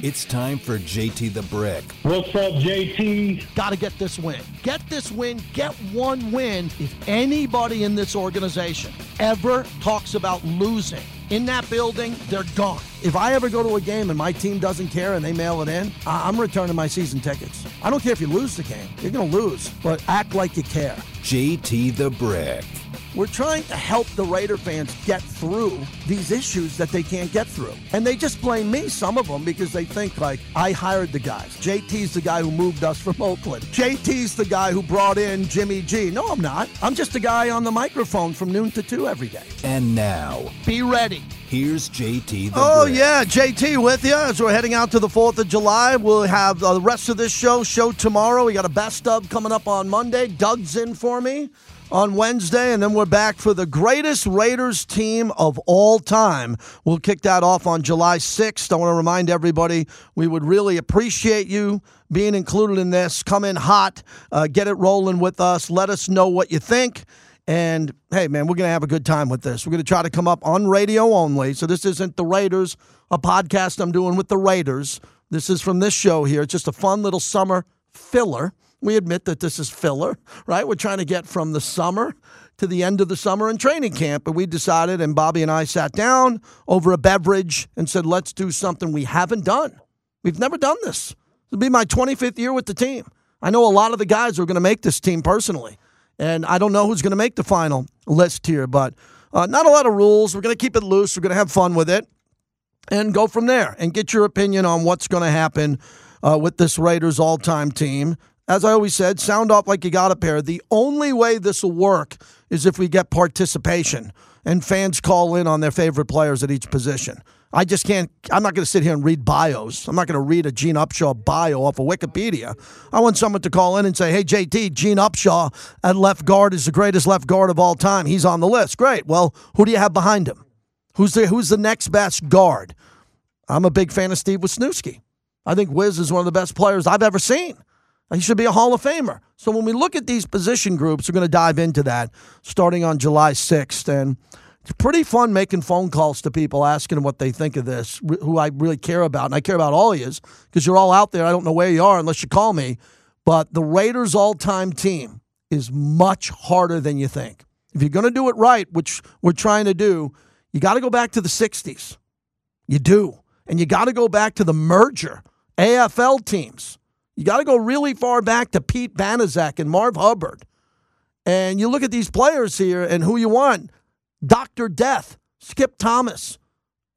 It's time for JT the Brick. What's up, JT? Got to get this win. Get this win. Get one win. If anybody in this organization ever talks about losing in that building, they're gone. If I ever go to a game and my team doesn't care and they mail it in, I- I'm returning my season tickets. I don't care if you lose the game. You're going to lose, but act like you care. JT the Brick. We're trying to help the Raider fans get through these issues that they can't get through. And they just blame me, some of them, because they think like I hired the guys. JT's the guy who moved us from Oakland. JT's the guy who brought in Jimmy G. No, I'm not. I'm just a guy on the microphone from noon to two every day. And now, Be ready. here's JT the Oh, Brick. yeah, JT with you as we're heading out to the 4th of July. We'll have uh, the rest of this show, show tomorrow. We got a best of coming up on Monday. Doug's in for me on Wednesday, and then we're back for the greatest Raiders team of all time. We'll kick that off on July 6th. I want to remind everybody we would really appreciate you being included in this. Come in hot, uh, get it rolling with us. Let us know what you think. And hey, man, we're going to have a good time with this. We're going to try to come up on radio only. So this isn't the Raiders, a podcast I'm doing with the Raiders. This is from this show here. It's just a fun little summer filler. We admit that this is filler, right? We're trying to get from the summer to the end of the summer and training camp. And we decided, and Bobby and I sat down over a beverage and said, let's do something we haven't done. We've never done this. It'll be my 25th year with the team. I know a lot of the guys are going to make this team personally. And I don't know who's going to make the final list here, but uh, not a lot of rules. We're going to keep it loose. We're going to have fun with it and go from there and get your opinion on what's going to happen uh, with this Raiders all time team. As I always said, sound off like you got a pair. The only way this will work is if we get participation and fans call in on their favorite players at each position. I just can't, I'm not going to sit here and read bios. I'm not going to read a Gene Upshaw bio off of Wikipedia. I want someone to call in and say, hey, JT, Gene Upshaw at left guard is the greatest left guard of all time. He's on the list. Great. Well, who do you have behind him? Who's the, who's the next best guard? I'm a big fan of Steve Wisniewski. I think Wiz is one of the best players I've ever seen. He should be a Hall of Famer. So when we look at these position groups, we're going to dive into that starting on July 6th. And it's pretty fun making phone calls to people asking them what they think of this, who I really care about. And I care about all of you because you're all out there. I don't know where you are unless you call me. But the Raiders' all time team is much harder than you think. If you're going to do it right, which we're trying to do, you got to go back to the 60s. You do. And you got to go back to the merger, AFL teams. You got to go really far back to Pete Banaszak and Marv Hubbard. And you look at these players here and who you want Dr. Death, Skip Thomas,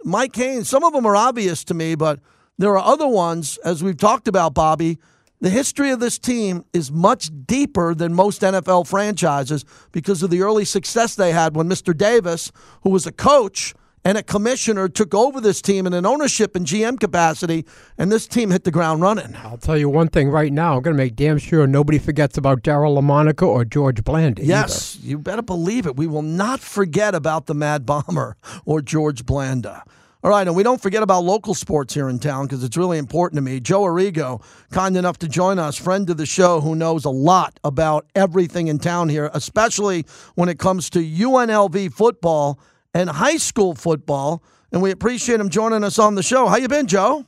Mike Kane. Some of them are obvious to me, but there are other ones, as we've talked about, Bobby. The history of this team is much deeper than most NFL franchises because of the early success they had when Mr. Davis, who was a coach and a commissioner, took over this team in an ownership and GM capacity, and this team hit the ground running. I'll tell you one thing right now. I'm going to make damn sure nobody forgets about Daryle Lamonica or George Blanda. Yes, you better believe it. We will not forget about the Mad Bomber or George Blanda. All right, and we don't forget about local sports here in town because it's really important to me. Joe Arrigo, kind enough to join us, friend of the show who knows a lot about everything in town here, especially when it comes to UNLV football and high school football. And we appreciate him joining us on the show. How you been, Joe?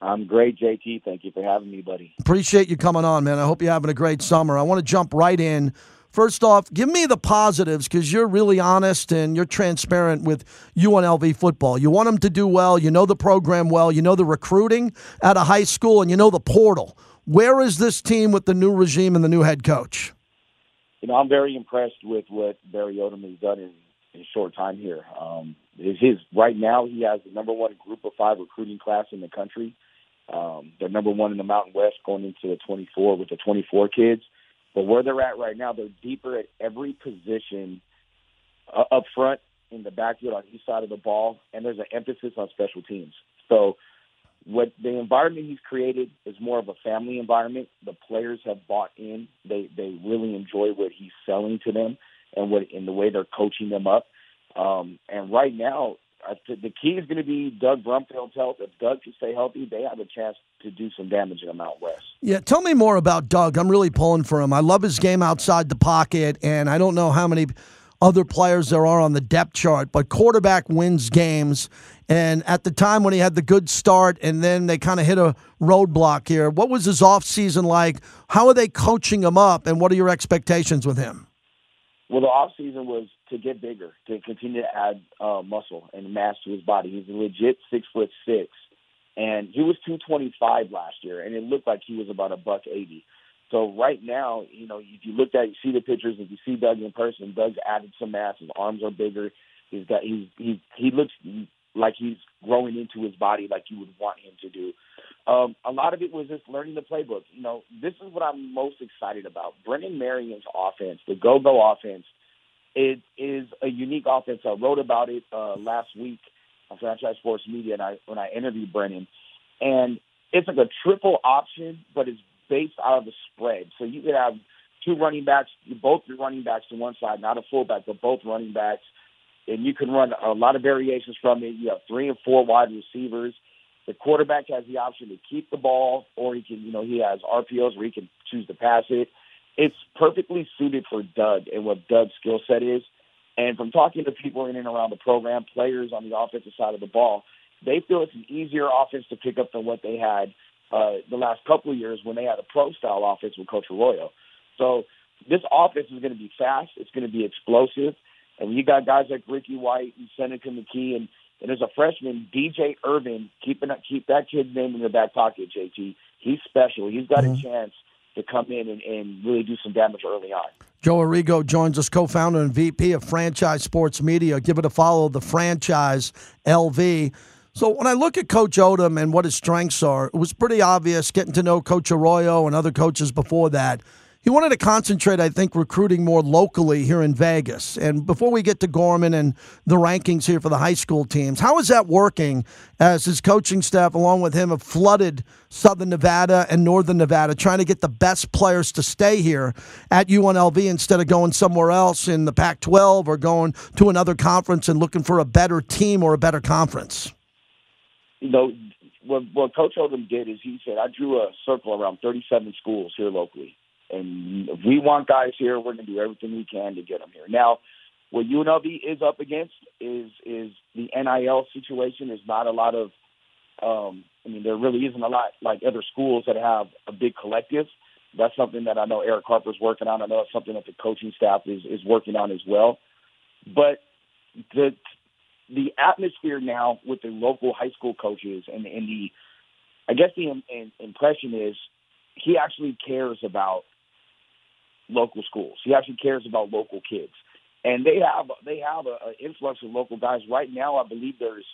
I'm great, JT. Thank you for having me, buddy. Appreciate you coming on, man. I hope you're having a great summer. I want to jump right in. First off, give me the positives because you're really honest and you're transparent with UNLV football. You want them to do well. You know the program well. You know the recruiting at a high school and you know the portal. Where is this team with the new regime and the new head coach? You know, I'm very impressed with what Barry Odom has done in, in short time here. Um, is his right now he has the number one group of five recruiting class in the country. Um, they're number one in the Mountain West going into the 24 with the 24 kids. But where they're at right now, they're deeper at every position uh, up front in the backfield on each side of the ball, and there's an emphasis on special teams. So, what the environment he's created is more of a family environment. The players have bought in; they they really enjoy what he's selling to them, and what in the way they're coaching them up. Um, and right now, I th- the key is going to be Doug Brumfield's health. If Doug can stay healthy, they have a chance to do some damage in the Mount West. Yeah, tell me more about Doug. I'm really pulling for him. I love his game outside the pocket, and I don't know how many other players there are on the depth chart, but quarterback wins games. And at the time when he had the good start and then they kind of hit a roadblock here, what was his offseason like? How are they coaching him up, and what are your expectations with him? Well, the off season was to get bigger, to continue to add uh, muscle and mass to his body. He's a legit six foot six, and he was 225 last year, and it looked like he was about a buck 80. So right now, you know, if you look at, you see the pictures, if you see Doug in person, Doug's added some mass. His arms are bigger. He's got, he's, he, he looks like he's growing into his body like you would want him to do. Um, a lot of it was just learning the playbook. You know, this is what I'm most excited about. Brennan Marion's offense, the go-go offense, it is a unique offense. I wrote about it uh, last week on Franchise Sports Media, and I when I interviewed Brennan, and it's like a triple option, but it's based out of a spread. So you could have two running backs, both your running backs to one side, not a fullback, but both running backs, and you can run a lot of variations from it. You have three and four wide receivers. The quarterback has the option to keep the ball, or he can, you know, he has RPOs where he can choose to pass it. It's perfectly suited for Doug and what Doug's skill set is. And from talking to people in and around the program, players on the offensive side of the ball, they feel it's an easier offense to pick up than what they had uh, the last couple of years when they had a pro style offense with Coach Arroyo. So this offense is going to be fast. It's going to be explosive. And you got guys like Ricky White and Senika McKie and and as a freshman, DJ Irvin, keeping keep that kid's name in your back pocket, JT. He's special. He's got mm-hmm. a chance to come in and, and really do some damage early on. Joe Arrigo joins us, co-founder and VP of Franchise Sports Media. Give it a follow, the franchise LV. So when I look at Coach Odom and what his strengths are, it was pretty obvious getting to know Coach Arroyo and other coaches before that he wanted to concentrate, I think, recruiting more locally here in Vegas. And before we get to Gorman and the rankings here for the high school teams, how is that working as his coaching staff, along with him, have flooded Southern Nevada and Northern Nevada, trying to get the best players to stay here at UNLV instead of going somewhere else in the Pac 12 or going to another conference and looking for a better team or a better conference? You know, what, what Coach Odom did is he said, I drew a circle around 37 schools here locally and if we want guys here, we're going to do everything we can to get them here. Now, what UNLV is up against is is the NIL situation. There's not a lot of, um, I mean, there really isn't a lot like other schools that have a big collective. That's something that I know Eric Harper's working on. I know it's something that the coaching staff is is working on as well. But the the atmosphere now with the local high school coaches and, and the, I guess the in, impression is he actually cares about local schools. He actually cares about local kids, and they have they have an influx of local guys right now. I believe there's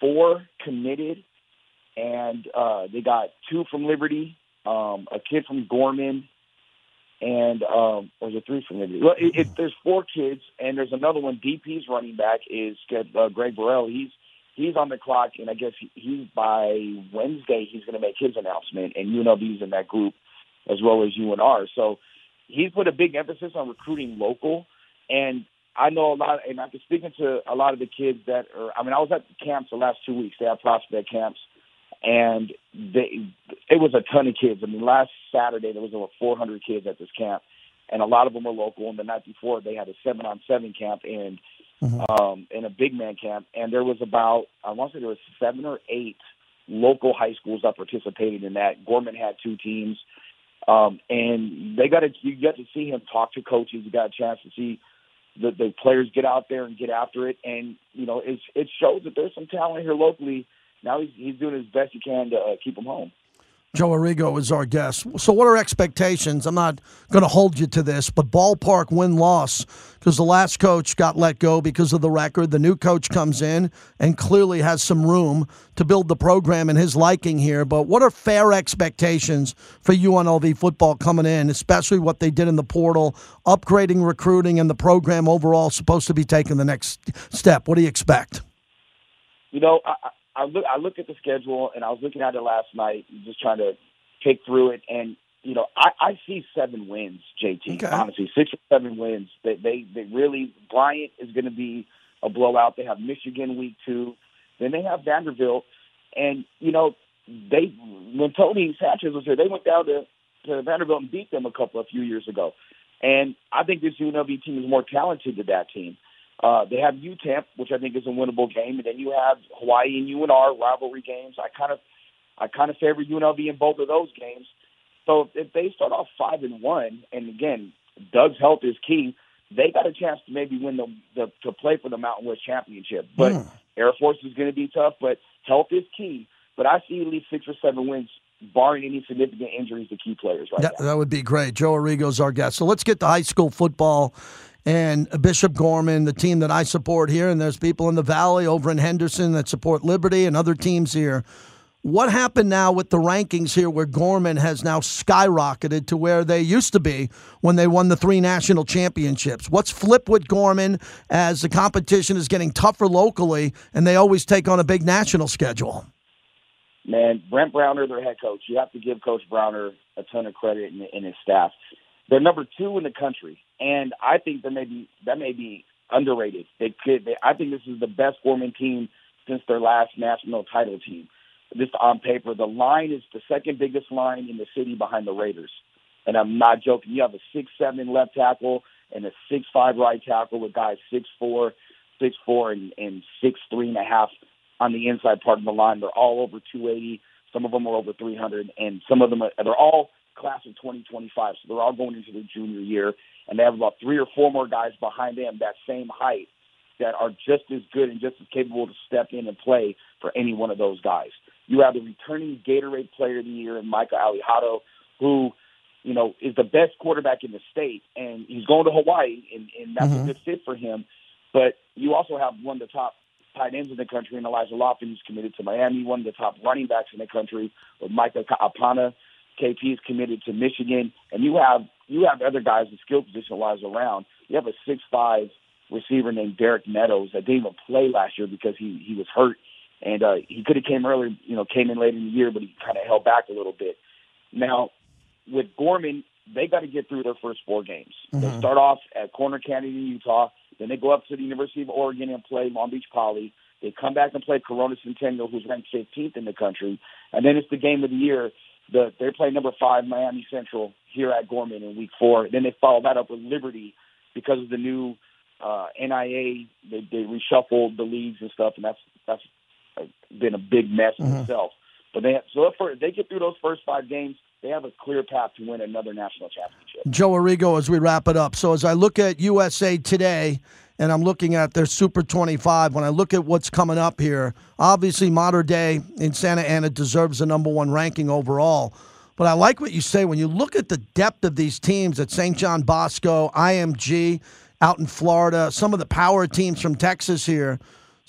four committed, and uh, they got two from Liberty, um, a kid from Gorman, and um, or is it three from Liberty? Well, it, it, there's four kids, and there's another one. DP's running back is uh, Greg Burrell. He's he's on the clock, and I guess he, he's by Wednesday he's going to make his announcement, and UNLV's in that group as well as UNR. So he's put a big emphasis on recruiting local, and I know a lot. And I've been speaking to a lot of the kids that are. I mean, I was at the camps the last two weeks. They have prospect camps, and they it was a ton of kids. I mean, last Saturday there was over 400 kids at this camp, and a lot of them were local. And the night before they had a seven on seven camp in mm-hmm. um, in a big man camp, and there was about I want to say there was seven or eight local high schools that participated in that. Gorman had two teams. Um, and they got to you get to see him talk to coaches. You got a chance to see the, the players get out there and get after it. And you know, it's, it shows that there's some talent here locally. Now he's he's doing his best he can to uh, keep them home. Joe Arrigo is our guest. So, what are expectations? I'm not going to hold you to this, but ballpark win loss because the last coach got let go because of the record. The new coach comes in and clearly has some room to build the program in his liking here. But what are fair expectations for UNLV football coming in, especially what they did in the portal, upgrading recruiting, and the program overall supposed to be taking the next step? What do you expect? You know, I, I look I looked at the schedule and I was looking at it last night, just trying to take through it, and you know I, I see seven wins, JT. Okay. Honestly, six or seven wins. They they they really Bryant is going to be a blowout. They have Michigan week two, then they have Vanderbilt, and you know they when Tony Sanchez was here, they went down to to Vanderbilt and beat them a couple a few years ago. And I think this UNLV team is more talented than that team. Uh, they have UTEP, which I think is a winnable game, and then you have Hawaii and UNR rivalry games. I kind of, I kind of favor UNLV in both of those games. So if they start off five and one, and again, Doug's health is key, they got a chance to maybe win the, the to play for the Mountain West Championship. But mm. Air Force is going to be tough, but health is key. But I see at least six or seven wins barring any significant injuries to key players right that, now. That would be great. Joe Arrigo's our guest. So let's get to high school football and Bishop Gorman, the team that I support here, and there's people in the Valley over in Henderson that support Liberty and other teams here. What happened now with the rankings here where Gorman has now skyrocketed to where they used to be when they won the three national championships? What's flipped with Gorman as the competition is getting tougher locally and they always take on a big national schedule? Man, Brent Browner, their head coach, you have to give Coach Browner a ton of credit and, and his staff. They're number two in the country, and I think that may be that may be underrated. They could. They, I think this is the best Gorman team since their last national title team. Just on paper, the line is the second biggest line in the city behind the Raiders, and I'm not joking. You have a six seven left tackle and a six five right tackle with guys six four, six four, and, and six three and a half on the inside part of the line. They're all over 280. Some of them are over 300, and some of them are, they're all class of 2025. So they're all going into their junior year, and they have about three or four more guys behind them that same height that are just as good and just as capable to step in and play for any one of those guys. You have the returning Gatorade Player of the Year in Micah Alejado, who, you know, is the best quarterback in the state, and he's going to Hawaii, and, and that's mm-hmm. a good fit for him. But you also have one of the top tight ends in the country, and Elijah Lofton, who's committed to Miami, one of the top running backs in the country, with Micah Apana. KP is committed to Michigan, and you have you have other guys in skill position wise around. You have a six five receiver named Derek Meadows that didn't even play last year because he he was hurt, and uh, he could have came earlier, you know, came in late in the year, but he kind of held back a little bit. Now, with Gorman, they got to get through their first four games. Mm-hmm. They start off at Corner Canyon in Utah. Then they go up to the University of Oregon and play Long Beach Poly. They come back and play Corona Centennial, who's ranked 15th in the country. And then it's the game of the year. The, they play number five Miami Central here at Gorman in week four. Then they follow that up with Liberty because of the new uh, NIA. They, they reshuffled the leagues and stuff, and that's that's been a big mess mm-hmm. in itself. But they so if they get through those first five games, they have a clear path to win another national championship. Joe Arrigo, as we wrap it up. So as I look at USA Today and I'm looking at their Super 25, when I look at what's coming up here, obviously Mater Dei in Santa Ana deserves the number one ranking overall. But I like what you say when you look at the depth of these teams at St. John Bosco, IMG out in Florida, some of the power teams from Texas here.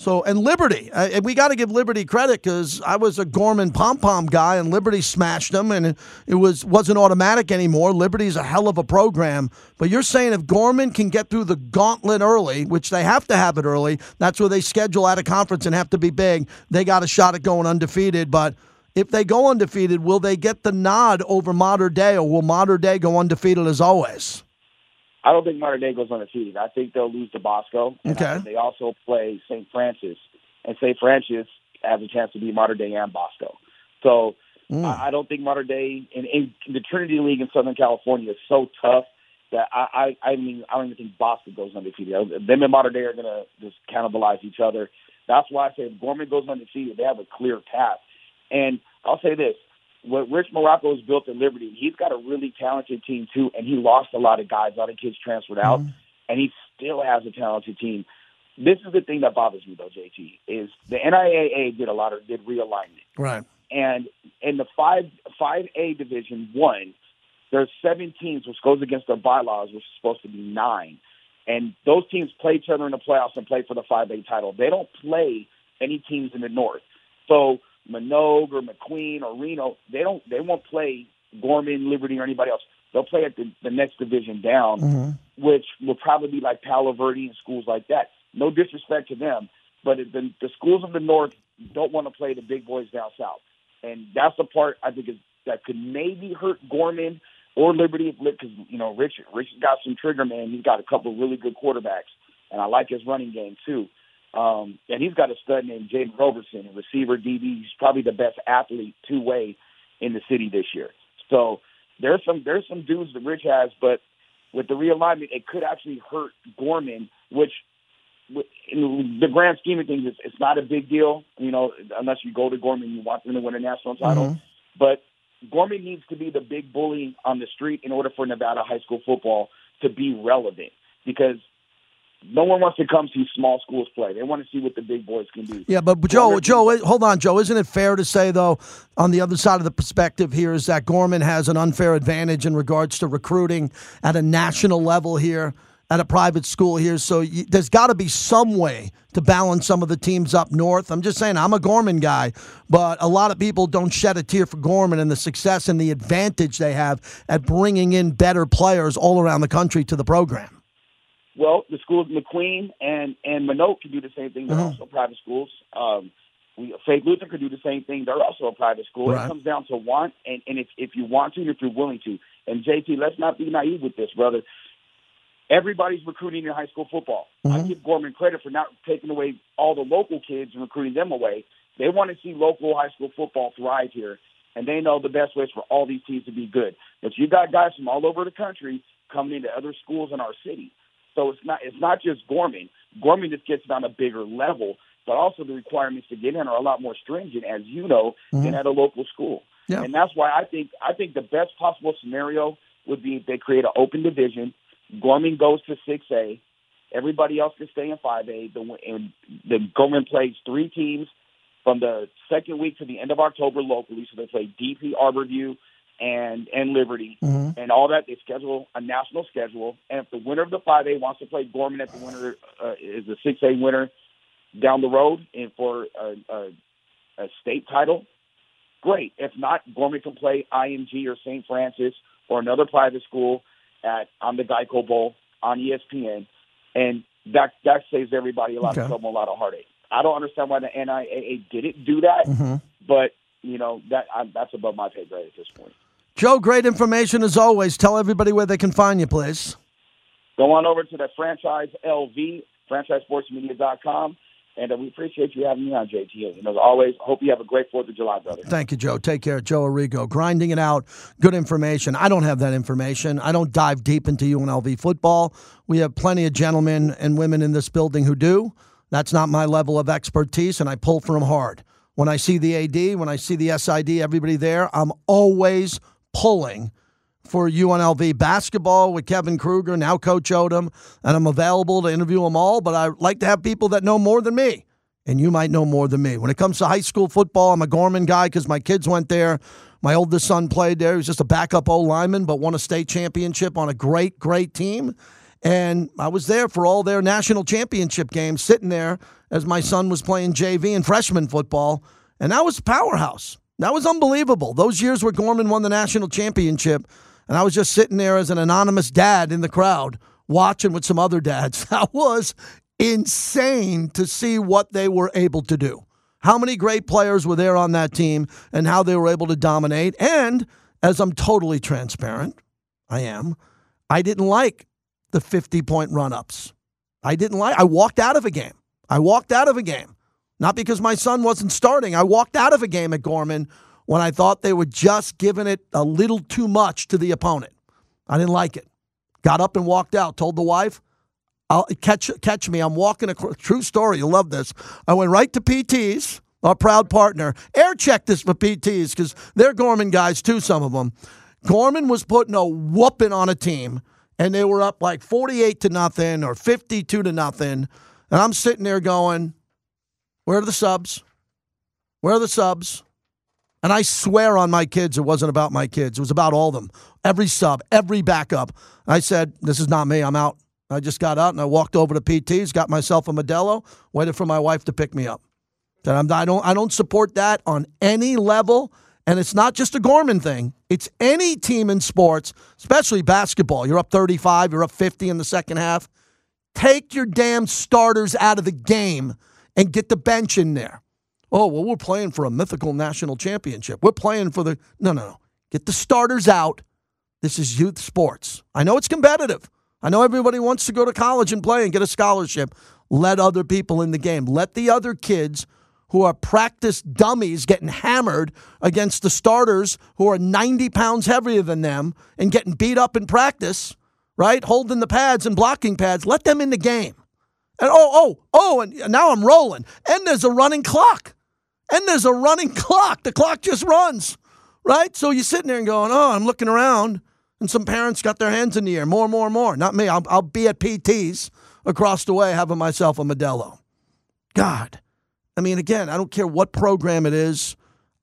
So and Liberty, and we got to give Liberty credit because I was a Gorman pom pom guy, and Liberty smashed them, and it, was wasn't automatic anymore. Liberty's a hell of a program, but you're saying if Gorman can get through the gauntlet early, which they have to have it early, that's where they schedule at a conference and have to be big. They got a shot at going undefeated, but. If they go undefeated, will they get the nod over Mater Dei, or will Mater Dei go undefeated as always? I don't think Mater Dei goes undefeated. I think they'll lose to Bosco. Okay. They also play St. Francis, and St. Francis has a chance to beat Mater Dei and Bosco. So mm. I, I don't think Mater Dei in, in the Trinity League in Southern California is so tough that I, I, I mean I don't even think Bosco goes undefeated. Them and Mater Dei are going to just cannibalize each other. That's why I say if Gorman goes undefeated, they have a clear path. And I'll say this: what Rich Muraco has built at Liberty, he's got a really talented team too, and he lost a lot of guys, a lot of kids transferred out, mm-hmm. and he still has a talented team. This is the thing that bothers me though, JT, is the NIAA did a lot of did realignment. Right. And in the five five A division one, there's seven teams which goes against their bylaws, which is supposed to be nine. And those teams play each other in the playoffs and play for the five A title. They don't play any teams in the north. So Manogue or McQueen or Reno, they don't they won't play Gorman, Liberty, or anybody else. They'll play at the, the next division down, mm-hmm. which will probably be like Palo Verde and schools like that. No disrespect to them, but the, the schools of the north don't want to play the big boys down south, and that's the part I think is that could maybe hurt Gorman or Liberty because you know Rich Rich's got some trigger man. He's got a couple of really good quarterbacks, and I like his running game too. Um, and he's got a stud named Jaden Roberson, a receiver DB. He's probably the best athlete two way in the city this year. So there's some there's some dudes that Rich has, but with the realignment, it could actually hurt Gorman, which in the grand scheme of things, it's, it's not a big deal, you know, unless you go to Gorman and you want them to win a national title. Mm-hmm. But Gorman needs to be the big bully on the street in order for Nevada high school football to be relevant because no one wants to come see small schools play. They want to see what the big boys can do. Yeah, but Joe, Joe, hold on, Joe. Isn't it fair to say though, on the other side of the perspective here, is that Gorman has an unfair advantage in regards to recruiting at a national level here at a private school here. So you, there's got to be some way to balance some of the teams up north. I'm just saying, I'm a Gorman guy, but a lot of people don't shed a tear for Gorman and the success and the advantage they have at bringing in better players all around the country to the program. Well, the schools McQueen and and Manogue can do the same thing. They're Mhm. also private schools. Um, we, Faith Lutheran could do the same thing. They're also a private school. Right. It comes down to want and, and if if you want to, and if you're willing to. And JT, let's not be naive with this, brother. Everybody's recruiting in high school football. I Mhm. give Gorman credit for not taking away all the local kids and recruiting them away. They want to see local high school football thrive here, and they know the best ways for all these teams to be good. But you got guys from all over the country coming into other schools in our city. So it's not it's not just Gorman. Gorman just gets it on a bigger level, but also the requirements to get in are a lot more stringent, as you know, than mm-hmm. at a local school. Yeah. And that's why I think I think the best possible scenario would be if they create an open division. Gorman goes to six A. Everybody else can stay in five A. The and the Gorman plays three teams from the second week to the end of October locally. So they play DP, Arbor View, and and Liberty, Mhm. and all that. They schedule a national schedule, and if the winner of the five A wants to play Gorman, at the winner uh, is the six A winner down the road, and for a, a, a state title, great. If not, Gorman can play IMG or St. Francis or another private school at on the Geico Bowl on ESPN, and that that saves everybody a lot Okay. of trouble, a lot of heartache. I don't understand why the NIAA didn't do that, Mhm. but you know that I, that's above my pay grade at this point. Joe, great information as always. Tell everybody where they can find you, please. Go on over to the franchise LV, franchisesportsmedia.com, and uh, we appreciate you having me on, JT. And as always, hope you have a great Fourth of July, brother. Thank you, Joe. Take care. Joe Arrigo. Grinding it out. Good information. I don't have that information. I don't dive deep into UNLV football. We have plenty of gentlemen and women in this building who do. That's not my level of expertise, and I pull from them hard. When I see the AD, when I see the SID, everybody there, I'm always pulling for UNLV basketball with Kevin Kruger, now Coach Odom, and I'm available to interview them all, but I like to have people that know more than me and you might know more than me. When it comes to high school football, I'm a Gorman guy because my kids went there. My oldest son played there. He was just a backup O lineman, but won a state championship on a great, great team. And I was there for all their national championship games, sitting there as my son was playing JV and freshman football. And that was a powerhouse. That was unbelievable. Those years where Gorman won the national championship, and I was just sitting there as an anonymous dad in the crowd watching with some other dads. That was insane to see what they were able to do. How many great players were there on that team and how they were able to dominate. And as I'm totally transparent, I am, I didn't like the 50 point run ups. I didn't like, I walked out of a game. I walked out of a game. Not because my son wasn't starting. I walked out of a game at Gorman when I thought they were just giving it a little too much to the opponent. I didn't like it. Got up and walked out. Told the wife, "I'll catch catch me. I'm walking a true story. You'll love this. I went right to PTs, our proud partner. Air check this for PTs because they're Gorman guys too. Some of them. Gorman was putting a whooping on a team, and they were up like 48 to nothing or 52 to nothing. And I'm sitting there going, "Where are the subs? Where are the subs?" And I swear on my kids, it wasn't about my kids. It was about all of them. Every sub, every backup. I said, This is not me. I'm out. I just got out and I walked over to PT's, got myself a Modelo, waited for my wife to pick me up. Said, I'm, I, don't, I don't support that on any level. And it's not just a Gorman thing, it's any team in sports, especially basketball. You're up 35, you're up 50 in the second half. Take your damn starters out of the game and get the bench in there. Oh, well, we're playing for a mythical national championship. We're playing for the. No, no, no. Get the starters out. This is youth sports. I know it's competitive. I know everybody wants to go to college and play and get a scholarship. Let other people in the game. Let the other kids who are practice dummies getting hammered against the starters who are 90 pounds heavier than them and getting beat up in practice, right? Holding the pads and blocking pads. Let them in the game. And oh, oh, oh, and now I'm rolling. And there's a running clock. And there's a running clock. The clock just runs, right? So you're sitting there and going, oh, I'm looking around, and some parents got their hands in the air. More, more, more. Not me. I'll, I'll be at PT's across the way having myself a Modelo. God. I mean, again, I don't care what program it is.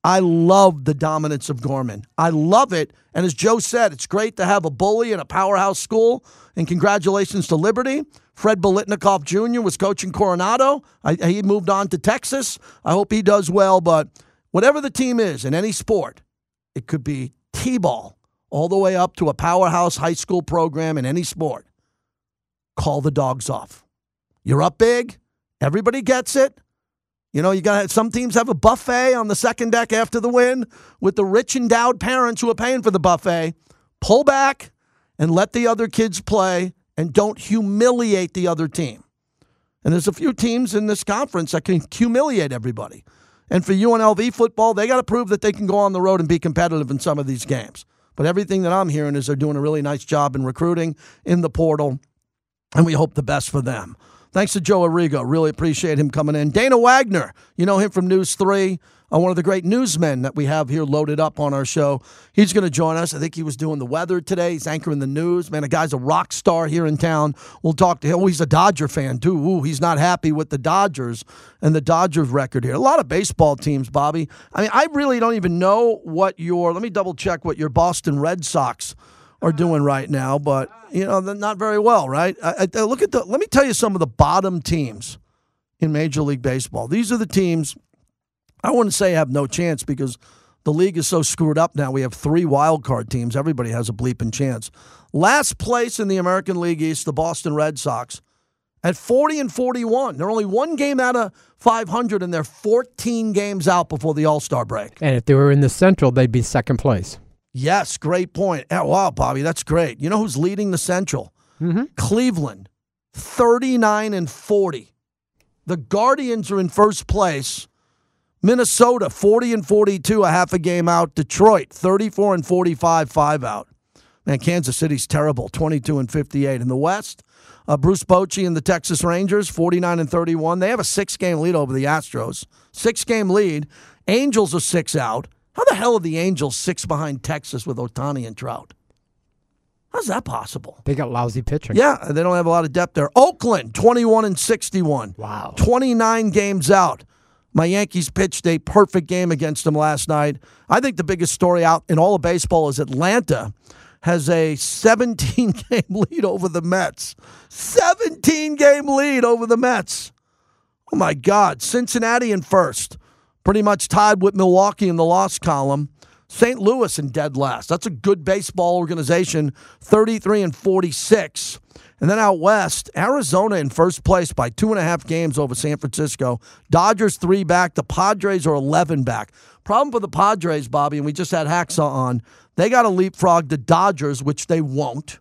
I love the dominance of Gorman. I love it. And as Joe said, it's great to have a bully in a powerhouse school. And congratulations to Liberty. Fred Biletnikoff Jr. was coaching Coronado. I, he moved on to Texas. I hope he does well. But whatever the team is in any sport, it could be T ball all the way up to a powerhouse high school program in any sport. Call the dogs off. You're up big. Everybody gets it. You know, you got some teams have a buffet on the second deck after the win with the rich endowed parents who are paying for the buffet. Pull back and let the other kids play and don't humiliate the other team. And there's a few teams in this conference that can humiliate everybody. And for UNLV football, they got to prove that they can go on the road and be competitive in some of these games. But everything that I'm hearing is they're doing a really nice job in recruiting in the portal, and we hope the best for them. Thanks to Joe Arrigo. Really appreciate him coming in. Dana Wagner, you know him from News 3, uh, one of the great newsmen that we have here loaded up on our show. He's going to join us. I think he was doing the weather today. He's anchoring the news. Man, a guy's a rock star here in town. We'll talk to him. Oh, he's a Dodger fan, too. Ooh, he's not happy with the Dodgers and the Dodgers record here. A lot of baseball teams, Bobby. I mean, I really don't even know what your, let me double check what your Boston Red Sox are doing right now, but you know not very well, right? I, I, look at the. Let me tell you some of the bottom teams in Major League Baseball. These are the teams. I wouldn't say have no chance because the league is so screwed up now. We have three wild card teams. Everybody has a bleeping chance. Last place in the American League East, the Boston Red Sox, at 40 and 41. They're only one game out of 500, and they're 14 games out before the All Star break. And if they were in the Central, they'd be second place. Yes, great point. Oh, wow, Bobby, that's great. You know who's leading the Central? Mm-hmm. Cleveland, 39 and 40. The Guardians are in first place. Minnesota, 40 and 42, a half a game out. Detroit, 34 and 45, five out. Man, Kansas City's terrible, 22 and 58. In the West, uh, Bruce Bochy and the Texas Rangers, 49 and 31. They have a six game lead over the Astros. Six game lead. Angels are six out. How the hell are the Angels six behind Texas with Ohtani and Trout? How's that possible? They got lousy pitching. Yeah, they don't have a lot of depth there. Oakland, 21 and 61. Wow. 29 games out. My Yankees pitched a perfect game against them last night. I think the biggest story out in all of baseball is Atlanta has a 17 game lead over the Mets. 17 game lead over the Mets. Oh my God. Cincinnati in first pretty much tied with Milwaukee in the loss column. St. Louis in dead last. That's a good baseball organization, 33 and 46. And then out west, Arizona in first place by two and a half games over San Francisco. Dodgers three back. The Padres are 11 back. Problem for the Padres, Bobby, and we just had Hacksaw on, they got to leapfrog the Dodgers, which they won't.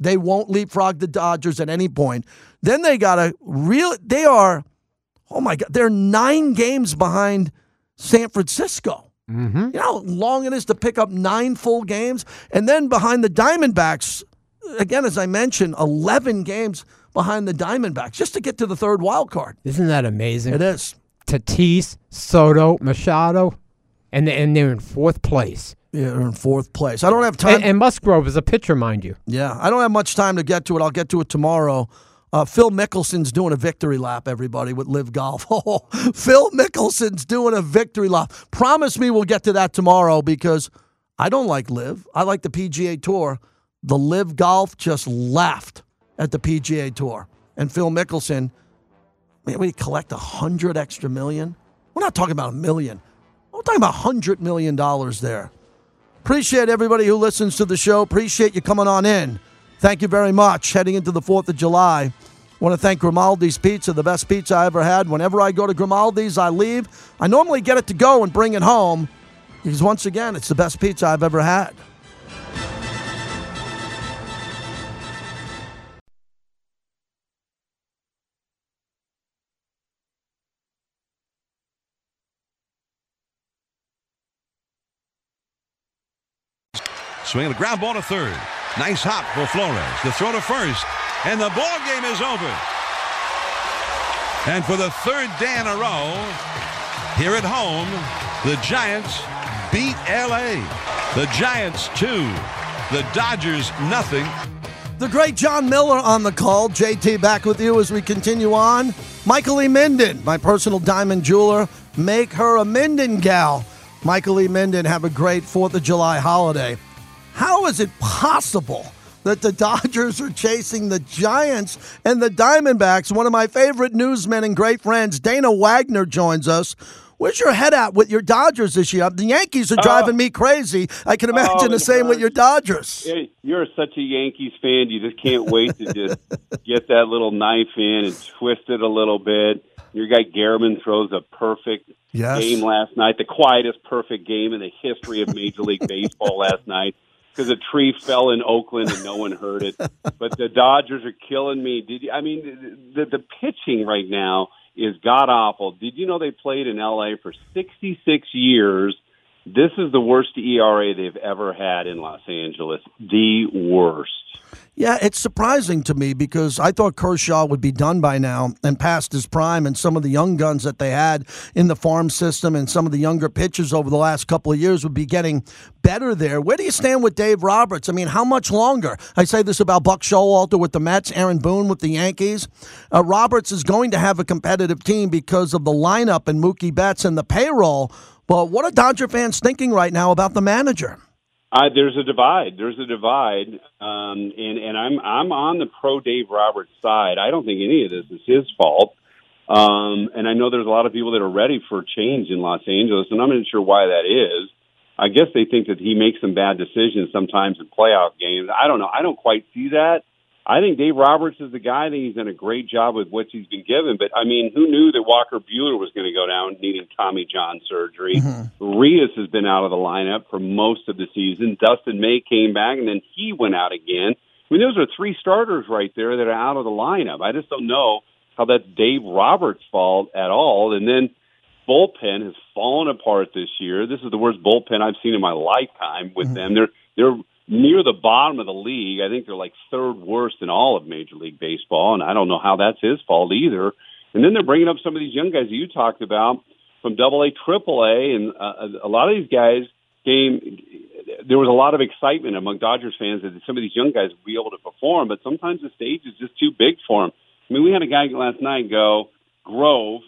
They won't leapfrog the Dodgers at any point. Then they got to real. They are, oh my God, they're nine games behind San Francisco. Mm-hmm. You know how long it is to pick up nine full games? And then behind the Diamondbacks, again, as I mentioned, 11 games behind the Diamondbacks just to get to the third wild card. Isn't that amazing? It is. Tatis, Soto, Machado, and, and they're in fourth place. Yeah, they're in fourth place. I don't have time. And, and Musgrove is a pitcher, mind you. yeah, I don't have much time to get to it. I'll get to it tomorrow. Uh, Phil Mickelson's doing a victory lap, everybody, with LIV Golf. Oh, Phil Mickelson's doing a victory lap. Promise me we'll get to that tomorrow because I don't like LIV. I like the PGA Tour. The LIV Golf just laughed at the PGA Tour. And Phil Mickelson, man, we collect a hundred extra million. We're not talking about a million. We're talking about hundred million dollars there. Appreciate everybody who listens to the show. Appreciate you coming on in. Thank you very much. Heading into the 4th of July. Want to thank Grimaldi's Pizza, the best pizza I ever had. Whenever I go to Grimaldi's, I leave. I normally get it to go and bring it home because, once again, it's the best pizza I've ever had. Swinging the ground ball to third. Nice hop for Flores. The throw to first, and the ball game is over. And for the third day in a row, here at home, the Giants beat LA. The Giants two, the Dodgers nothing. The great Jon Miller on the call. JT back with you as we continue on. Michael E. Minden, my personal diamond jeweler. Make her a Minden gal. Michael E. Minden, have a great 4th of July holiday. How is it possible that the Dodgers are chasing the Giants and the Diamondbacks? One of my favorite newsmen and great friends, Dana Wagner, joins us. Where's your head at with your Dodgers this year? The Yankees are driving oh. me crazy. I can imagine Oh, the same with your Dodgers. Hey, You're such a Yankees fan. You just can't wait to just get that little knife in and twist it a little bit. Your guy Germán throws a perfect Yes. game last night, the quietest perfect game in the history of Major League Baseball last night because a tree fell in Oakland and no one heard it. But the Dodgers are killing me. Did you, I mean the the pitching right now is god awful. Did you know they played in LA for 66 years? This is the worst ERA they've ever had in Los Angeles. The worst. Yeah, it's surprising to me because I thought Kershaw would be done by now and past his prime, and some of the young guns that they had in the farm system and some of the younger pitchers over the last couple of years would be getting better there. Where do you stand with Dave Roberts? I mean, how much longer? I say this about Buck Showalter with the Mets, Aaron Boone with the Yankees. Uh, Roberts is going to have a competitive team because of the lineup and Mookie Betts and the payroll. But what are Dodger fans thinking right now about the manager? Uh, there's a divide. There's a divide, um, and and I'm I'm on the pro Dave Roberts side. I don't think any of this is his fault, um, and I know there's a lot of people that are ready for change in Los Angeles, and I'm not sure why that is. I guess they think that he makes some bad decisions sometimes in playoff games. I don't know. I don't quite see that. I think Dave Roberts is the guy. I think he's done a great job with what he's been given. But I mean, who knew that Walker Buehler was going to go down needing Tommy John surgery? Mm-hmm. Urías has been out of the lineup for most of the season. Dustin May came back, and then he went out again. I mean, those are three starters right there that are out of the lineup. I just don't know how that's Dave Roberts' fault at all. And then bullpen has fallen apart this year. This is the worst bullpen I've seen in my lifetime with mm-hmm. them. They're they're near the bottom of the league. I think they're like third worst in all of Major League Baseball, and I don't know how that's his fault either. And then they're bringing up some of these young guys that you talked about from Double A, Triple A, and uh, a lot of these guys came. There was a lot of excitement among Dodgers fans that some of these young guys would be able to perform, but sometimes the stage is just too big for them. I mean, we had a guy last night go Grove,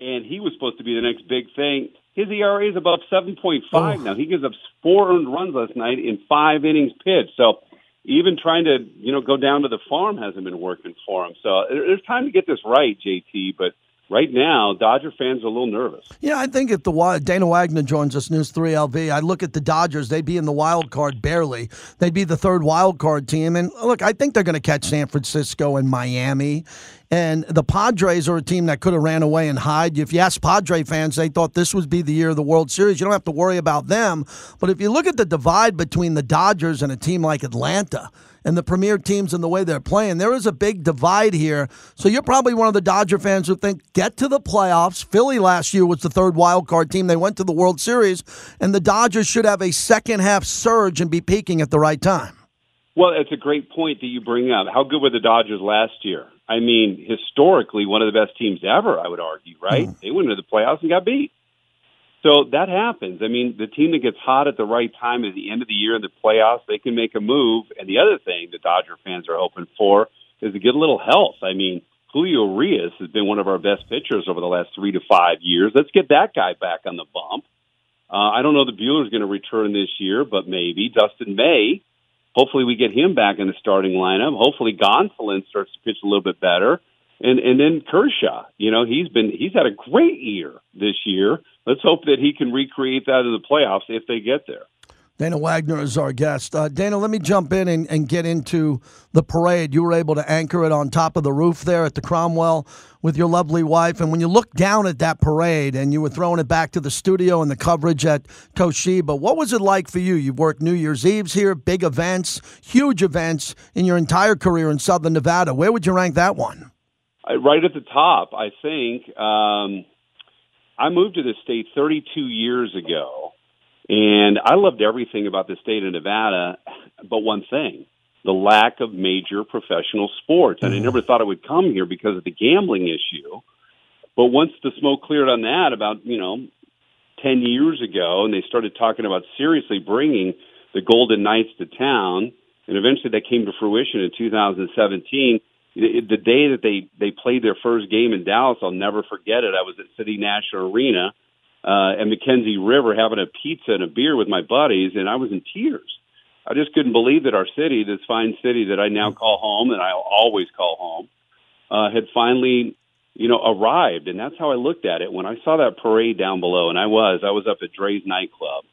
and he was supposed to be the next big thing. His ERA is above 7.5 now. He gives up four earned runs last night in five innings pitched. So even trying to, you know, go down to the farm hasn't been working for him. So there- there's time to get this right, JT, but right now Dodger fans are a little nervous. Yeah, I think if the Dana Wagner joins us, News 3LV, I look at the Dodgers, they'd be in the wild card barely. They'd be the third wild card team. And look, I think they're going to catch San Francisco and Miami. And the Padres are a team that could have ran away and hide. If you ask Padre fans, they thought this would be the year of the World Series. You don't have to worry about them. But if you look at the divide between the Dodgers and a team like Atlanta, and the premier teams and the way they're playing. There is a big divide here. So you're probably one of the Dodger fans who think get to the playoffs. Philly last year was the third wild card team. They went to the World Series, and the Dodgers should have a second half surge and be peaking at the right time. Well, it's a great point that you bring up. How good were the Dodgers last year? I mean, historically, one of the best teams ever, I would argue, right? Hmm. They went to the playoffs and got beat. So that happens. I mean, the team that gets hot at the right time at the end of the year in the playoffs, they can make a move. And the other thing the Dodger fans are hoping for is to get a little health. I mean, Julio Urías has been one of our best pitchers over the last three to five years. Let's get that guy back on the bump. Uh, I don't know that Buehler's going to return this year, but maybe Dustin May. Hopefully, we get him back in the starting lineup. Hopefully, Gonsolin starts to pitch a little bit better, and and then Kershaw. You know, he's been he's had a great year this year. Let's hope that he can recreate that in the playoffs if they get there. Dana Wagner is our guest. Uh, Dana, let me jump in and, and get into the parade. You were able to anchor it on top of the roof there at the Cromwell with your lovely wife. And when you look down at that parade and you were throwing it back to the studio and the coverage at Toshiba, what was it like for you? You've worked New Year's Eves here, big events, huge events in your entire career in Southern Nevada. Where would you rank that one? I, right at the top, I think. Um, I moved to the state 32 years ago, and I loved everything about the state of Nevada, but one thing. the lack of major professional sports. And I never thought it would come here because of the gambling issue. But once the smoke cleared on that about, you know, 10 years ago, and they started talking about seriously bringing the Golden Knights to town, and eventually that came to fruition in 2017. The day that they they played their first game in Dallas, I'll never forget it. I was at City National Arena uh, and Mackenzie River having a pizza and a beer with my buddies, and I was in tears. I just couldn't believe that our city, this fine city that I now call home and I'll always call home, uh, had finally, you know, arrived. And that's how I looked at it when I saw that parade down below. And I was, I was up at Drai's nightclub,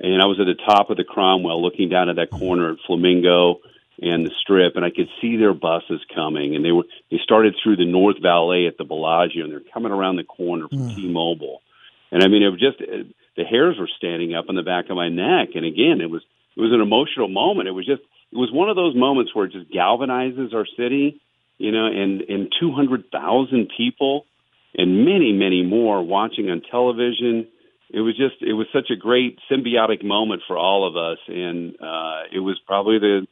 and I was at the top of the Cromwell, looking down at that corner at Flamingo and the Strip, and I could see their buses coming. And they were, they started through the North Valet at the Bellagio, and they're coming around the corner from Mm. T-Mobile. And I mean, it was just the hairs were standing up on the back of my neck. And again, it was it was an emotional moment. It was just it was one of those moments where it just galvanizes our city, you know, and and two hundred thousand people and many many more watching on television. It was just it was such a great symbiotic moment for all of us, and uh, it was probably the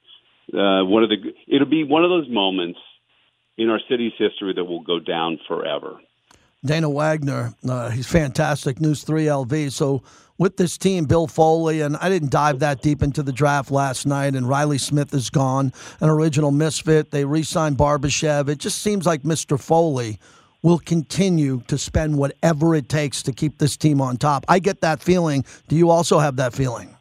uh, one of the it'll be one of those moments in our city's history that will go down forever. Dana Wagner, uh, he's fantastic. News 3 LV. So, with this team, Bill Foley, and I didn't dive that deep into the draft last night, and Reilly Smith is gone, an original misfit. They re signed Barbashev. It just seems like Mr. Foley will continue to spend whatever it takes to keep this team on top. I get that feeling. Do you also have that feeling?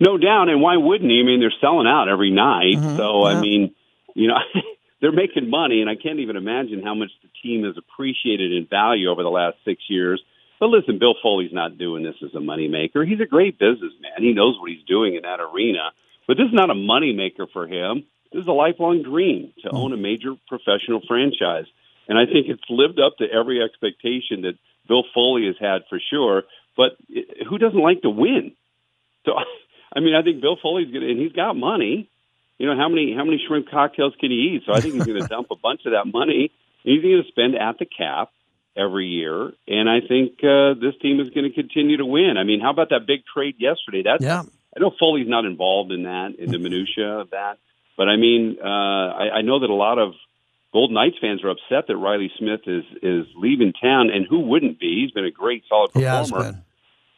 No doubt, and why wouldn't he? I mean, they're selling out every night, mm-hmm. so I mean, you know, they're making money, and I can't even imagine how much the team has appreciated in value over the last six years. But listen, Bill Foley's not doing this as a moneymaker. He's a great businessman. He knows what he's doing in that arena. But this is not a moneymaker for him. This is a lifelong dream to own a major professional franchise. And I think it's lived up to every expectation that Bill Foley has had for sure. But eh, who doesn't like to win? So, I mean, I think Bill Foley's going to, and he's got money. You know, how many how many shrimp cocktails can he eat? So I think he's going to dump a bunch of that money. He's going to spend at the cap every year. And I think uh, this team is going to continue to win. I mean, how about that big trade yesterday? That's Yeah. I know Foley's not involved in that, in the minutia of that, but I mean, uh, I, I know that a lot of Golden Knights fans are upset that Reilly Smith is is leaving town, and who wouldn't be? He's been a great, solid performer. been.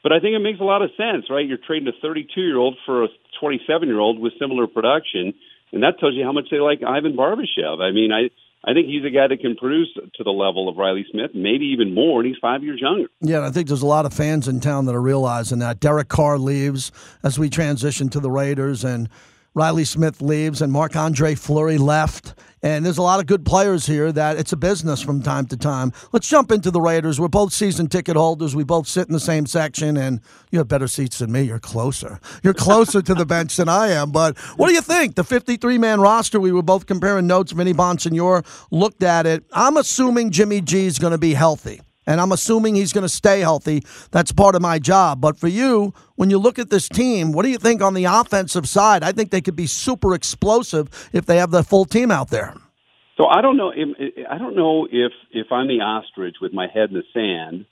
But I think it makes a lot of sense, right? You're trading a 32 year old for a 27 year old with similar production, and that tells you how much they like Ivan Barbashev. I mean, I I think he's a guy that can produce to the level of Reilly Smith, maybe even more, and he's five years younger. Yeah, I think there's a lot of fans in town that are realizing that. Derek Carr leaves as we transition to the Raiders, and Reilly Smith leaves, and Marc Andre Fleury left. And there's a lot of good players here that it's a business from time to time. Let's jump into the Raiders. We're both season ticket holders. We both sit in the same section, and you have better seats than me. You're closer. You're closer to the bench than I am. But what do you think? The 53 man roster, we were both comparing notes. Vinny Bonsignore looked at it. I'm assuming Jimmy G is going to be healthy and I'm assuming he's going to stay healthy. That's part of my job. But for you, when you look at this team, what do you think on the offensive side? I think they could be super explosive if they have the full team out there. So I don't know. If, I don't know if if I'm the ostrich with my head in the sand.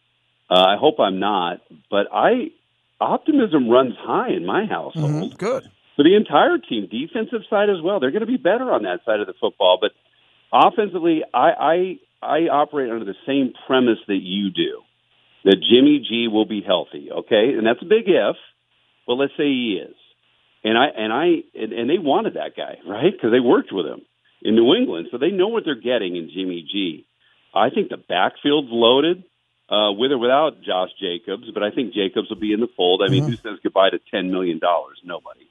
Uh, I hope I'm not. But I optimism runs high in my household. Good. for the entire team, defensive side as well. They're going to be better on that side of the football. But offensively, I I, operate under the same premise that you do, that Jimmy G will be healthy. Okay, and that's a big if, but let's say he is. And I and I and, and they wanted that guy, right? Because they worked with him in New England, so they know what they're getting in Jimmy G. I think the backfield's loaded, uh, with or without Josh Jacobs, but I think Jacobs will be in the fold. I mean, who says goodbye to ten million dollars? Nobody.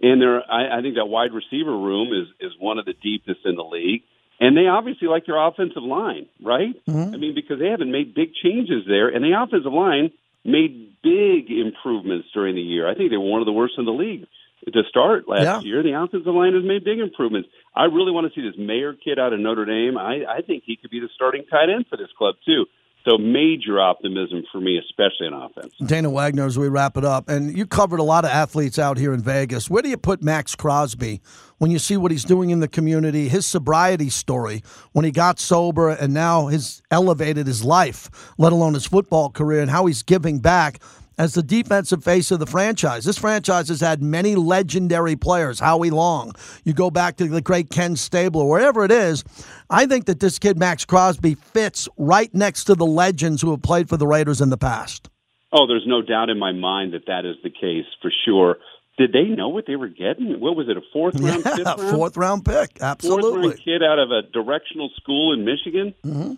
And there, I, I think that wide receiver room is is one of the deepest in the league. And they obviously like your offensive line, right? Mm-hmm. I mean, because they haven't made big changes there, and the offensive line made big improvements during the year. I think they were one of the worst in the league to start last Yeah. year. The offensive line has made big improvements. I really want to see this Mayer kid out of Notre Dame. I, I think he could be the starting tight end for this club too. So major optimism for me, especially in offense. Dana Wagner, as we wrap it up, and you covered a lot of athletes out here in Vegas. Where do you put Maxx Crosby when you see what he's doing in the community, his sobriety story, when he got sober and now has elevated his life, let alone his football career, and how he's giving back? As the defensive face of the franchise. This franchise has had many legendary players, Howie Long. You go back to the great Ken Stabler, wherever it is. I think that this kid, Maxx Crosby, fits right next to the legends who have played for the Raiders in the past. Oh, there's no doubt in my mind that that is the case for sure. Did they know what they were getting? What was it, a fourth round, yeah, fifth round? fourth round pick. Absolutely. Fourth round kid out of a directional school in Michigan. Mm-hmm.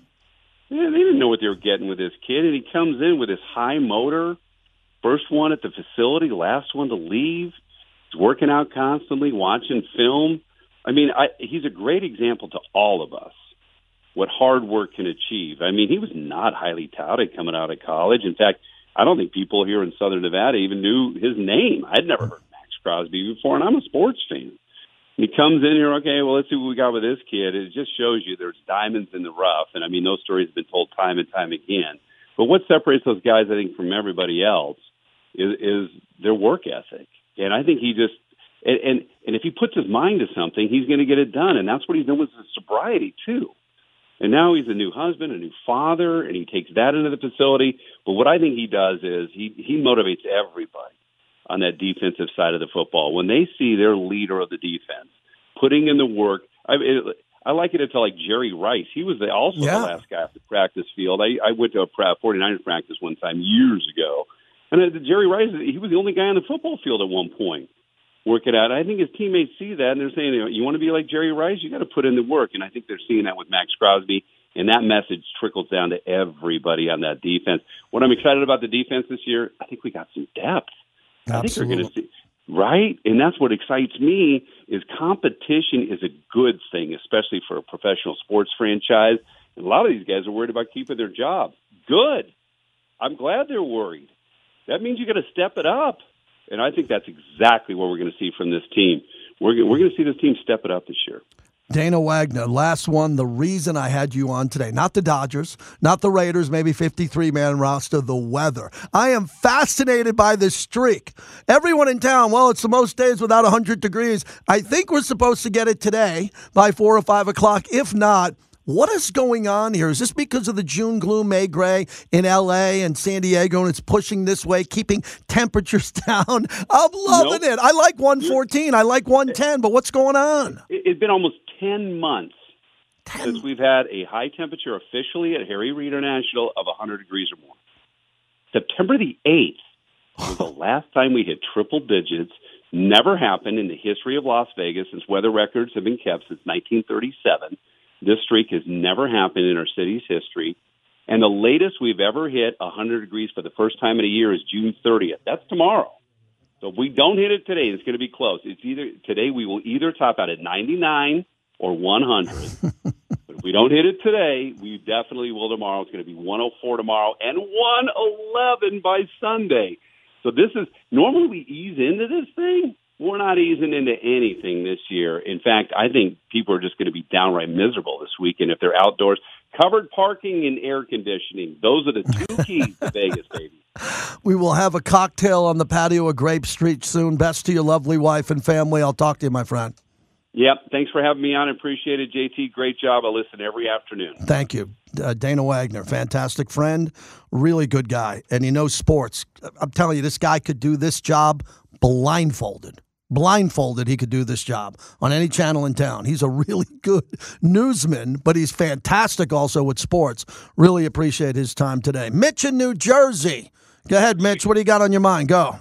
Yeah, they didn't know what they were getting with this kid, and he comes in with his high motor, first one at the facility, last one to leave. He's working out constantly, watching film. I mean, I, he's a great example to all of us what hard work can achieve. I mean, he was not highly touted coming out of college. In fact, I don't think people here in Southern Nevada even knew his name. I'd never heard Maxx Crosby before, and I'm a sports fan. He comes in here, okay, well, let's see what we got with this kid. It just shows you there's diamonds in the rough. And I mean, those stories have been told time and time again. But what separates those guys, I think, from everybody else is, is their work ethic. And I think he just, and, and, and if he puts his mind to something, he's going to get it done. And that's what he's done with his sobriety, too. And now he's a new husband, a new father, and he takes that into the facility. But what I think he does is he, he motivates everybody on that defensive side of the football. When they see their leader of the defense putting in the work, I, it, I like it to like Jerry Rice. He was the, also Yeah. the last guy off the practice field. I, I went to a pra- 49ers practice one time years ago. And uh, Jerry Rice, he was the only guy on the football field at one point working out. I think his teammates see that and they're saying, you, know, you want to be like Jerry Rice, you got to put in the work. And I think they're seeing that with Maxx Crosby, and that message trickles down to everybody on that defense. What I'm excited about the defense this year, I think we got some depth. I think we're going to see right, and that's what excites me is competition is a good thing, especially for a professional sports franchise. And a lot of these guys are worried about keeping their job. Good. I'm glad they're worried. That means you got to step it up. And I think that's exactly what we're going to see from this team. We're, we're going to see this team step it up this year. Dana Wagner, last one. The reason I had you on today, not the Dodgers, not the Raiders, maybe 53 man roster, the weather. I am fascinated by this streak. Everyone in town, well, it's the most days without 100 degrees. I think we're supposed to get it today by 4 or 5 o'clock. If not, what is going on here? Is this because of the June gloom, May gray in LA and San Diego, and it's pushing this way, keeping temperatures down? I'm loving Nope. it. I like 114. I like 110, but what's going on? It, it's been almost 10 months since we've had a high temperature officially at Harry Reid International of 100 degrees or more. September the 8th was the last time we hit triple digits. Never happened in the history of Las Vegas since weather records have been kept since 1937. This streak has never happened in our city's history. And the latest we've ever hit 100 degrees for the first time in a year is June 30th. That's tomorrow. So if we don't hit it today, it's going to be close. It's either today we will either top out at 99 or 100. but if we don't hit it today, we definitely will tomorrow. It's going to be 104 tomorrow and 111 by Sunday. So this is normally we ease into this thing. We're not easing into anything this year. In fact, I think people are just going to be downright miserable this weekend if they're outdoors. Covered parking and air conditioning. Those are the two keys to Vegas, baby. We will have a cocktail on the patio of Grape Street soon. Best to your lovely wife and family. I'll talk to you, my friend. Yep. Thanks for having me on. I appreciate it, JT. Great job. I listen every afternoon. Thank you. Uh, Dana Wagner, fantastic friend, really good guy, and he knows sports. I'm telling you, this guy could do this job blindfolded. Blindfolded, he could do this job on any channel in town. He's a really good newsman, but he's fantastic also with sports. Really appreciate his time today. Mitch in New Jersey. Go ahead, Mitch. What do you got on your mind? Go.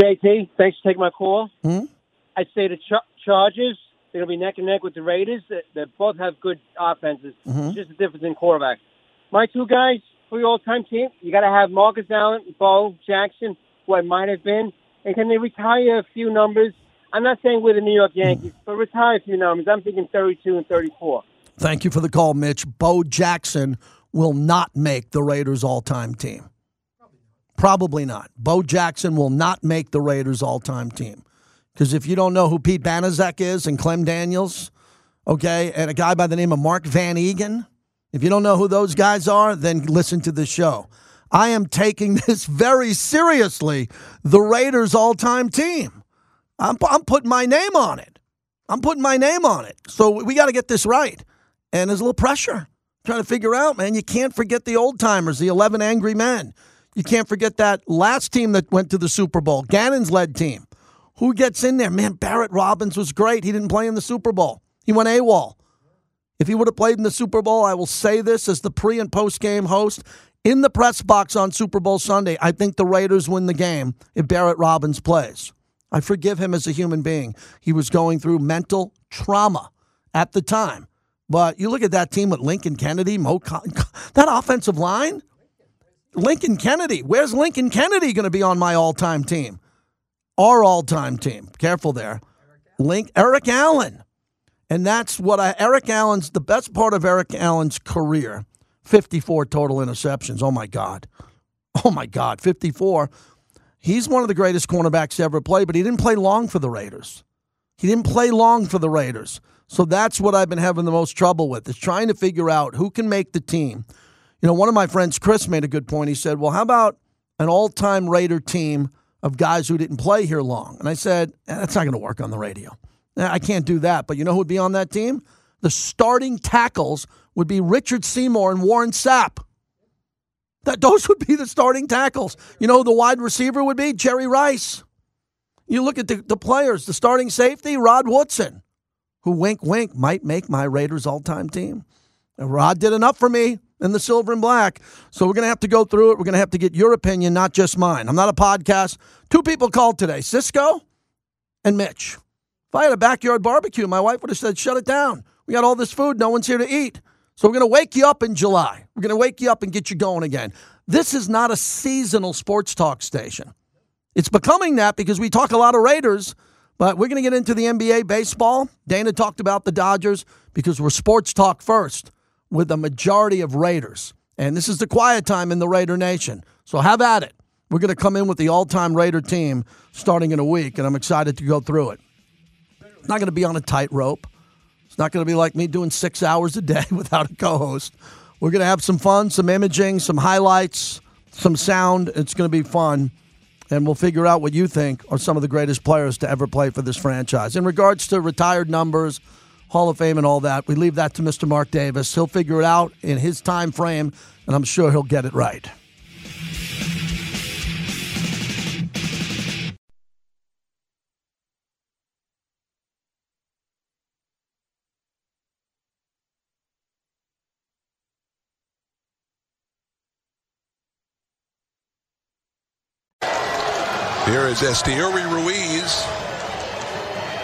JT, thanks for taking my call. Hmm? I'd say the Char- Chargers, they're going to be neck and neck with the Raiders. They, they both have good offenses. Mm-hmm. It's just a difference in quarterbacks. My two guys for your all-time team, you got to have Marcus Allen, and Bo Jackson, who I might have been, and can they retire a few numbers? I'm not saying we're the New York Yankees, but retire a few numbers. I'm thinking 32 and 34. Thank you for the call, Mitch. Bo Jackson will not make the Raiders all time team. Probably not. Bo Jackson will not make the Raiders all time team. Because if you don't know who Pete Banaszak is and Clem Daniels, okay, and a guy by the name of Mark van Eeghen, if you don't know who those guys are, then listen to the show. I am taking this very seriously. The Raiders all time team. I'm, I'm putting my name on it. I'm putting my name on it. So we got to get this right. And there's a little pressure trying to figure out, man. You can't forget the old timers, the 11 angry men. You can't forget that last team that went to the Super Bowl, Gannon's led team. Who gets in there? Man, Barrett Robbins was great. He didn't play in the Super Bowl. He went AWOL. If he would have played in the Super Bowl, I will say this as the pre and post game host in the press box on Super Bowl Sunday. I think the Raiders win the game if Barrett Robbins plays. I forgive him as a human being. He was going through mental trauma at the time. But you look at that team with Lincoln Kennedy, Mo Con- that offensive line. Lincoln Kennedy. Where's Lincoln Kennedy going to be on my all-time team? Our all-time team. Careful there. Link Eric Allen. And that's what I Eric Allen's the best part of Eric Allen's career. 54 total interceptions. Oh my God. Oh my God. 54. He's one of the greatest cornerbacks to ever play, but he didn't play long for the Raiders. He didn't play long for the Raiders. So that's what I've been having the most trouble with is trying to figure out who can make the team. You know, one of my friends, Chris, made a good point. He said, Well, how about an all time Raider team of guys who didn't play here long? And I said, eh, That's not going to work on the radio. Eh, I can't do that. But you know who would be on that team? The starting tackles would be Richard Seymour and Warren Sapp. That those would be the starting tackles. You know the wide receiver would be? Jerry Rice. You look at the, the players, the starting safety, Rod Woodson, who wink wink might make my Raiders all-time team. And Rod did enough for me in the silver and black. So we're going to have to go through it. We're going to have to get your opinion, not just mine. I'm not a podcast. Two people called today, Cisco and Mitch. If I had a backyard barbecue, my wife would have said, shut it down. We got all this food. No one's here to eat. So we're going to wake you up in July. We're going to wake you up and get you going again. This is not a seasonal sports talk station. It's becoming that because we talk a lot of Raiders, but we're going to get into the NBA baseball. Dana talked about the Dodgers because we're sports talk first with a majority of Raiders. And this is the quiet time in the Raider Nation. So have at it. We're going to come in with the all time Raider team starting in a week, and I'm excited to go through it. Not going to be on a tightrope. It's not going to be like me doing six hours a day without a co host. We're going to have some fun, some imaging, some highlights, some sound. It's going to be fun. And we'll figure out what you think are some of the greatest players to ever play for this franchise. In regards to retired numbers, Hall of Fame, and all that, we leave that to Mr. Mark Davis. He'll figure it out in his time frame, and I'm sure he'll get it right. Is Esteury Ruiz.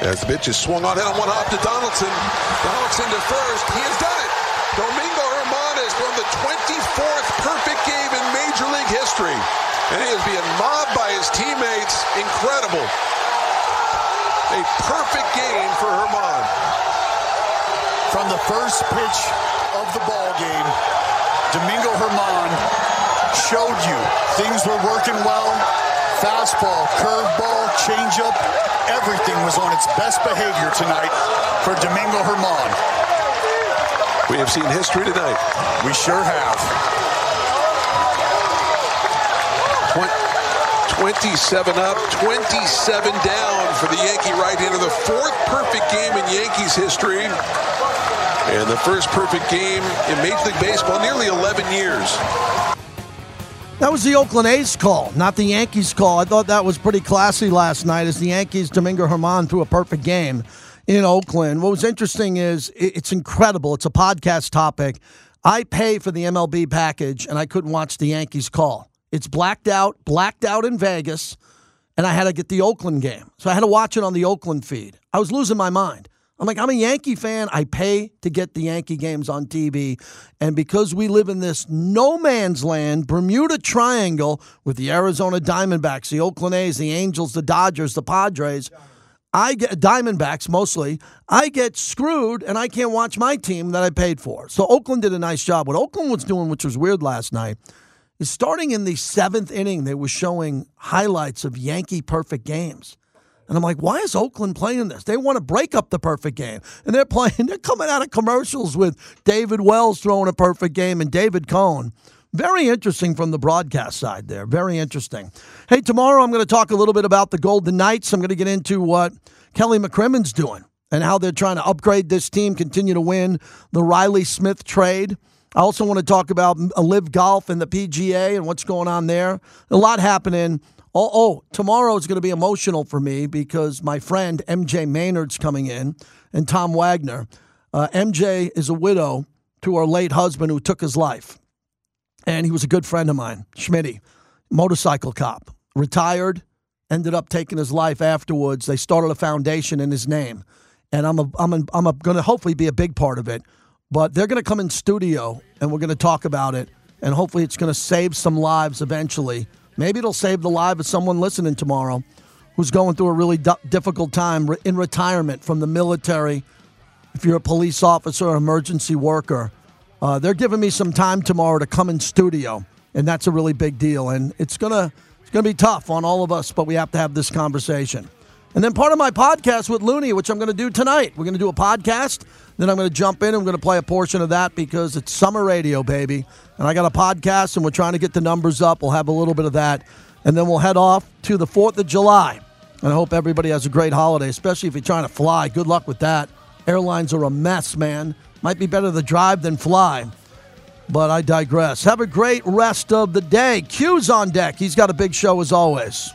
As the pitch is swung on, hit on one hop to Donaldson. Donaldson to first. He has done it. Domingo Germán thrown the 24th perfect game in Major League history. And he is being mobbed by his teammates. Incredible. A perfect game for Germán. From the first pitch of the ball game, Domingo Germán showed you things were working well fastball, curveball, changeup, everything was on its best behavior tonight for Domingo Germán. We have seen history tonight. We sure have. 27 up, 27 down for the Yankee right-hander. The fourth perfect game in Yankees history. And the first perfect game in Major League Baseball nearly 11 years. That was the Oakland A's call, not the Yankees call. I thought that was pretty classy last night as the Yankees, Domingo Germán, threw a perfect game in Oakland. What was interesting is it's incredible. It's a podcast topic. I pay for the MLB package and I couldn't watch the Yankees call. It's blacked out, blacked out in Vegas, and I had to get the Oakland game. So I had to watch it on the Oakland feed. I was losing my mind. I'm like, I'm a Yankee fan. I pay to get the Yankee games on TV. And because we live in this no man's land, Bermuda Triangle with the Arizona Diamondbacks, the Oakland A's, the Angels, the Dodgers, the Padres, I get Diamondbacks mostly. I get screwed and I can't watch my team that I paid for. So Oakland did a nice job. What Oakland was doing, which was weird last night, is starting in the seventh inning, they were showing highlights of Yankee perfect games. And I'm like, why is Oakland playing this? They want to break up the perfect game. And they're playing, they're coming out of commercials with David Wells throwing a perfect game and David Cone. Very interesting from the broadcast side there. Very interesting. Hey, tomorrow I'm going to talk a little bit about the Golden Knights. I'm going to get into what Kelly McCrimmon's doing and how they're trying to upgrade this team, continue to win the Reilly Smith trade. I also want to talk about LIV Golf and the PGA and what's going on there. A lot happening. Oh, oh tomorrow is going to be emotional for me because my friend MJ Maynard's coming in and Tom Wagner. Uh, MJ is a widow to her late husband who took his life. And he was a good friend of mine, Schmitty, motorcycle cop, retired, ended up taking his life afterwards. They started a foundation in his name. And I'm, a, I'm, a, I'm going to hopefully be a big part of it. But they're going to come in studio and we're going to talk about it. And hopefully it's going to save some lives eventually. Maybe it'll save the life of someone listening tomorrow who's going through a really difficult time in retirement from the military. If you're a police officer or emergency worker, uh, they're giving me some time tomorrow to come in studio, and that's a really big deal. And it's gonna it's gonna be tough on all of us, but we have to have this conversation. And then part of my podcast with Looney, which I'm going to do tonight. We're going to do a podcast. Then I'm going to jump in. I'm going to play a portion of that because it's summer radio, baby. And I got a podcast, and we're trying to get the numbers up. We'll have a little bit of that, and then we'll head off to the Fourth of July. And I hope everybody has a great holiday, especially if you're trying to fly. Good luck with that. Airlines are a mess, man. Might be better to drive than fly. But I digress. Have a great rest of the day. Q's on deck. He's got a big show as always.